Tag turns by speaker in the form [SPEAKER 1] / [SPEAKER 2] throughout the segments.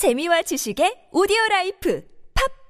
[SPEAKER 1] 재미와 지식의 오디오 라이프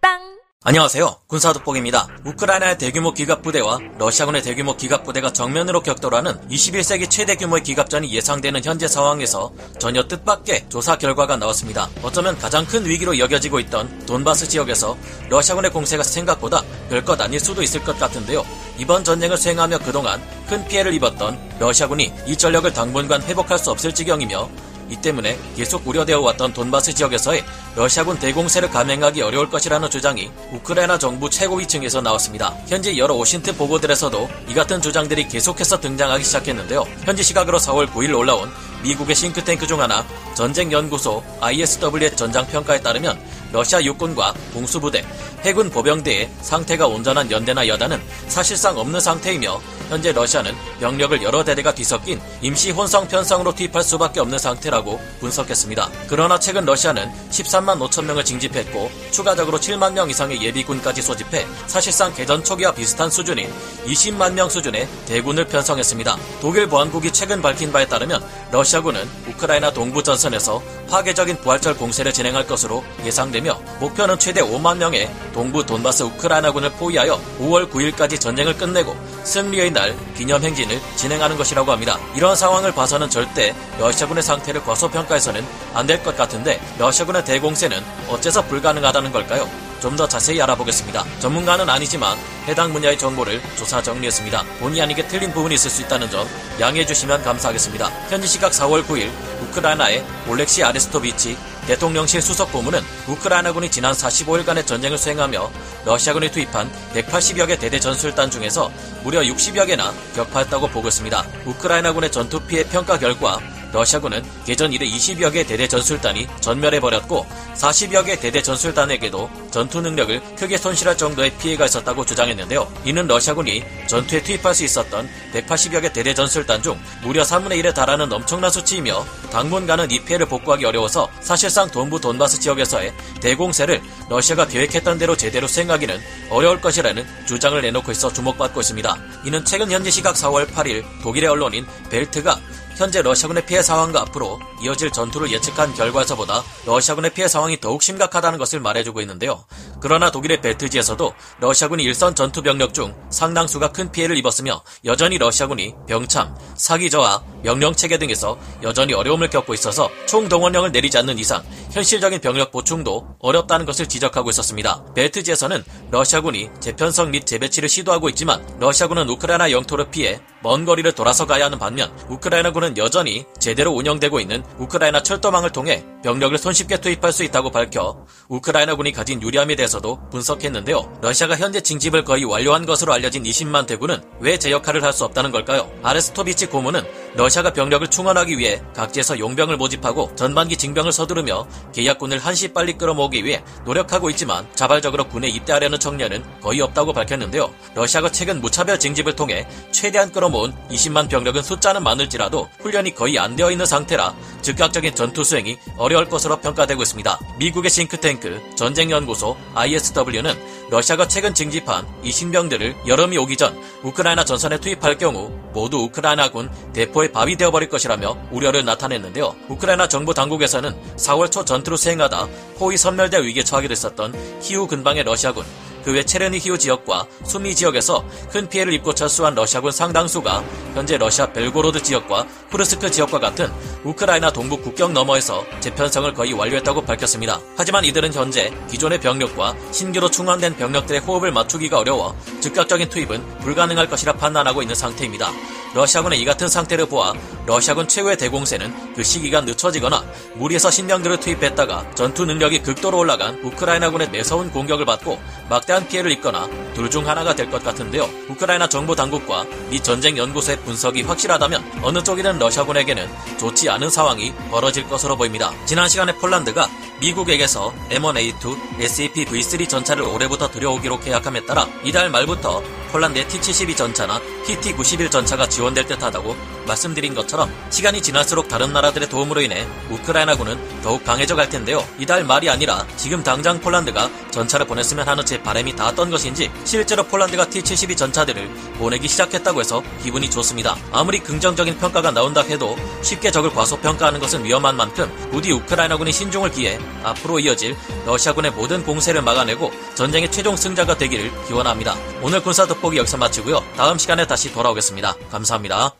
[SPEAKER 1] 팟빵
[SPEAKER 2] 안녕하세요. 군사 돋보기입니다. 우크라이나의 대규모 기갑 부대와 러시아군의 대규모 기갑 부대가 정면으로 격돌하는 21세기 최대 규모의 기갑전이 예상되는 현재 상황에서 전혀 뜻밖의 조사 결과가 나왔습니다. 어쩌면 가장 큰 위기로 여겨지고 있던 돈바스 지역에서 러시아군의 공세가 생각보다 별것 아닐 수도 있을 것 같은데요. 이번 전쟁을 수행하며 그동안 큰 피해를 입었던 러시아군이 이 전력을 당분간 회복할 수 없을 지경이며 이 때문에 계속 우려되어 왔던 돈바스 지역에서의 러시아군 대공세를 감행하기 어려울 것이라는 주장이 우크라이나 정부 최고위층에서 나왔습니다. 현재 여러 오신트 보고들에서도 이 같은 주장들이 계속해서 등장하기 시작했는데요. 현지 시각으로 4월 9일 올라온 미국의 싱크탱크 중 하나 전쟁연구소 ISW의 전장평가에 따르면 러시아 육군과 공수부대, 해군 보병대의 상태가 온전한 연대나 여단은 사실상 없는 상태이며 현재 러시아는 병력을 여러 대대가 뒤섞인 임시 혼성 편성으로 투입할 수밖에 없는 상태라고 분석했습니다. 그러나 최근 러시아는 13만 5천 명을 징집했고 추가적으로 7만 명 이상의 예비군까지 소집해 사실상 개전 초기와 비슷한 수준인 20만 명 수준의 대군을 편성했습니다. 독일 보안국이 최근 밝힌 바에 따르면 러시아군은 우크라이나 동부 전선에서 파괴적인 부활절 공세를 진행할 것으로 예상되며 목표는 최대 5만 명의 동부 돈바스 우크라이나군을 포위하여 5월 9일까지 전쟁을 끝내고 승리의 날 기념행진을 진행하는 것이라고 합니다. 이런 상황을 봐서는 절대 러시아군의 상태를 과소평가해서는 안 될 것 같은데 러시아군의 대공세는 어째서 불가능하다는 걸까요? 좀 더 자세히 알아보겠습니다. 전문가는 아니지만 해당 분야의 정보를 조사 정리했습니다. 본의 아니게 틀린 부분이 있을 수 있다는 점 양해해 주시면 감사하겠습니다. 현지 시각 4월 9일 우크라이나의 올렉시 아레스토비치 대통령실 수석 고문은 우크라이나군이 지난 45일간의 전쟁을 수행하며 러시아군이 투입한 180여 개 대대 전술단 중에서 무려 60여 개나 격파했다고 보고했습니다. 우크라이나군의 전투 피해 평가 결과 러시아군은 개전 이래 20여 개 대대 전술단이 전멸해버렸고 40여 개 대대 전술단에게도 전투 능력을 크게 손실할 정도의 피해가 있었다고 주장했는데요. 이는 러시아군이 전투에 투입할 수 있었던 180여 개 대대 전술단 중 무려 3분의 1에 달하는 엄청난 수치이며 당분간은 이 피해를 복구하기 어려워서 사실상 동부 돈바스 지역에서의 대공세를 러시아가 계획했던 대로 제대로 수행하기는 어려울 것이라는 주장을 내놓고 있어 주목받고 있습니다. 이는 최근 현지 시각 4월 8일 독일의 언론인 벨트가 현재 러시아군의 피해 상황과 앞으로 이어질 전투를 예측한 결과에서보다 러시아군의 피해 상황이 더욱 심각하다는 것을 말해주고 있는데요. 그러나 독일의 벨트지에서도 러시아군이 일선 전투 병력 중 상당수가 큰 피해를 입었으며 여전히 러시아군이 병참, 사기 저하, 명령 체계 등에서 여전히 어려움을 겪고 있어서 총 동원령을 내리지 않는 이상 현실적인 병력 보충도 어렵다는 것을 지적하고 있었습니다. 벨트지에서는 러시아군이 재편성 및 재배치를 시도하고 있지만 러시아군은 우크라이나 영토를 피해 먼 거리를 돌아서 가야 하는 반면 우크라이나군은 여전히 제대로 운영되고 있는 우크라이나 철도망을 통해 병력을 손쉽게 투입할 수 있다고 밝혀 우크라이나군이 가진 유리함에 대해서도 분석했는데요. 러시아가 현재 징집을 거의 완료한 것으로 알려진 20만 대군은 왜 제 역할을 할 수 없다는 걸까요? 아레스토비치 고문은 러시아가 병력을 충원하기 위해 각지에서 용병을 모집하고 전반기 징병을 서두르며 계약군을 한시 빨리 끌어모으기 위해 노력하고 있지만 자발적으로 군에 입대하려는 청년은 거의 없다고 밝혔는데요. 러시아가 최근 무차별 징집을 통해 최대한 끌어모은 20만 병력은 숫자는 많을지라도 훈련이 거의 안 되어 있는 상태라 즉각적인 전투 수행이 어려울 것으로 평가되고 있습니다. 미국의 싱크탱크 전쟁연구소 ISW는 러시아가 최근 징집한 이 신병들을 여름이 오기 전 우크라이나 전선에 투입할 경우 모두 우크라이나군 대포의 밥이 되어버릴 것이라며 우려를 나타냈는데요. 우크라이나 정부 당국에서는 4월 초 전투를 수행하다 포위 섬멸될 위기에 처하게 됐었던 키우 근방의 러시아군 그 외 체르니히우 지역과 수미 지역에서 큰 피해를 입고 철수한 러시아군 상당수가 현재 러시아 벨고로드 지역과 쿠르스크 지역과 같은 우크라이나 동부 국경 너머에서 재편성을 거의 완료했다고 밝혔습니다. 하지만 이들은 현재 기존의 병력과 신규로 충원된 병력들의 호흡을 맞추기가 어려워 즉각적인 투입은 불가능할 것이라 판단하고 있는 상태입니다. 러시아군의 이 같은 상태를 보아 러시아군 최후의 대공세는 그 시기가 늦춰지거나 무리해서 신병들을 투입했다가 전투 능력이 극도로 올라간 우크라이나군의 매서운 공격을 받고 막대 한 피해를 입거나 둘 중 하나가 될 것 같은데요. 우크라이나 정부 당국과 미 전쟁 연구소의 분석이 확실하다면 어느 쪽이든 러시아군에게는 좋지 않은 상황이 벌어질 것으로 보입니다. 지난 시간에 폴란드가 미국에게서 M1A2 SAP V3 전차를 올해부터 들여오기로 계약함에 따라 이달 말부터 폴란드의 T-72 전차나 PT-91 전차가 지원될 듯하다고 말씀드린 것처럼 시간이 지날수록 다른 나라들의 도움으로 인해 우크라이나군은 더욱 강해져 갈 텐데요. 이달 말이 아니라 지금 당장 폴란드가 전차를 보냈으면 하는 제 바람이 닿았던 것인지 실제로 폴란드가 T-72 전차들을 보내기 시작했다고 해서 기분이 좋습니다. 아무리 긍정적인 평가가 나온다 해도 쉽게 적을 과소평가하는 것은 위험한 만큼 부디 우크라이나군이 신중을 기해 앞으로 이어질 러시아군의 모든 공세를 막아내고 전쟁의 최종 승자가 되기를 기원합니다. 오늘 군사 돋보기 여기서 마치고요. 다음 시간에 다시 돌아오겠습니다. 감사합니다.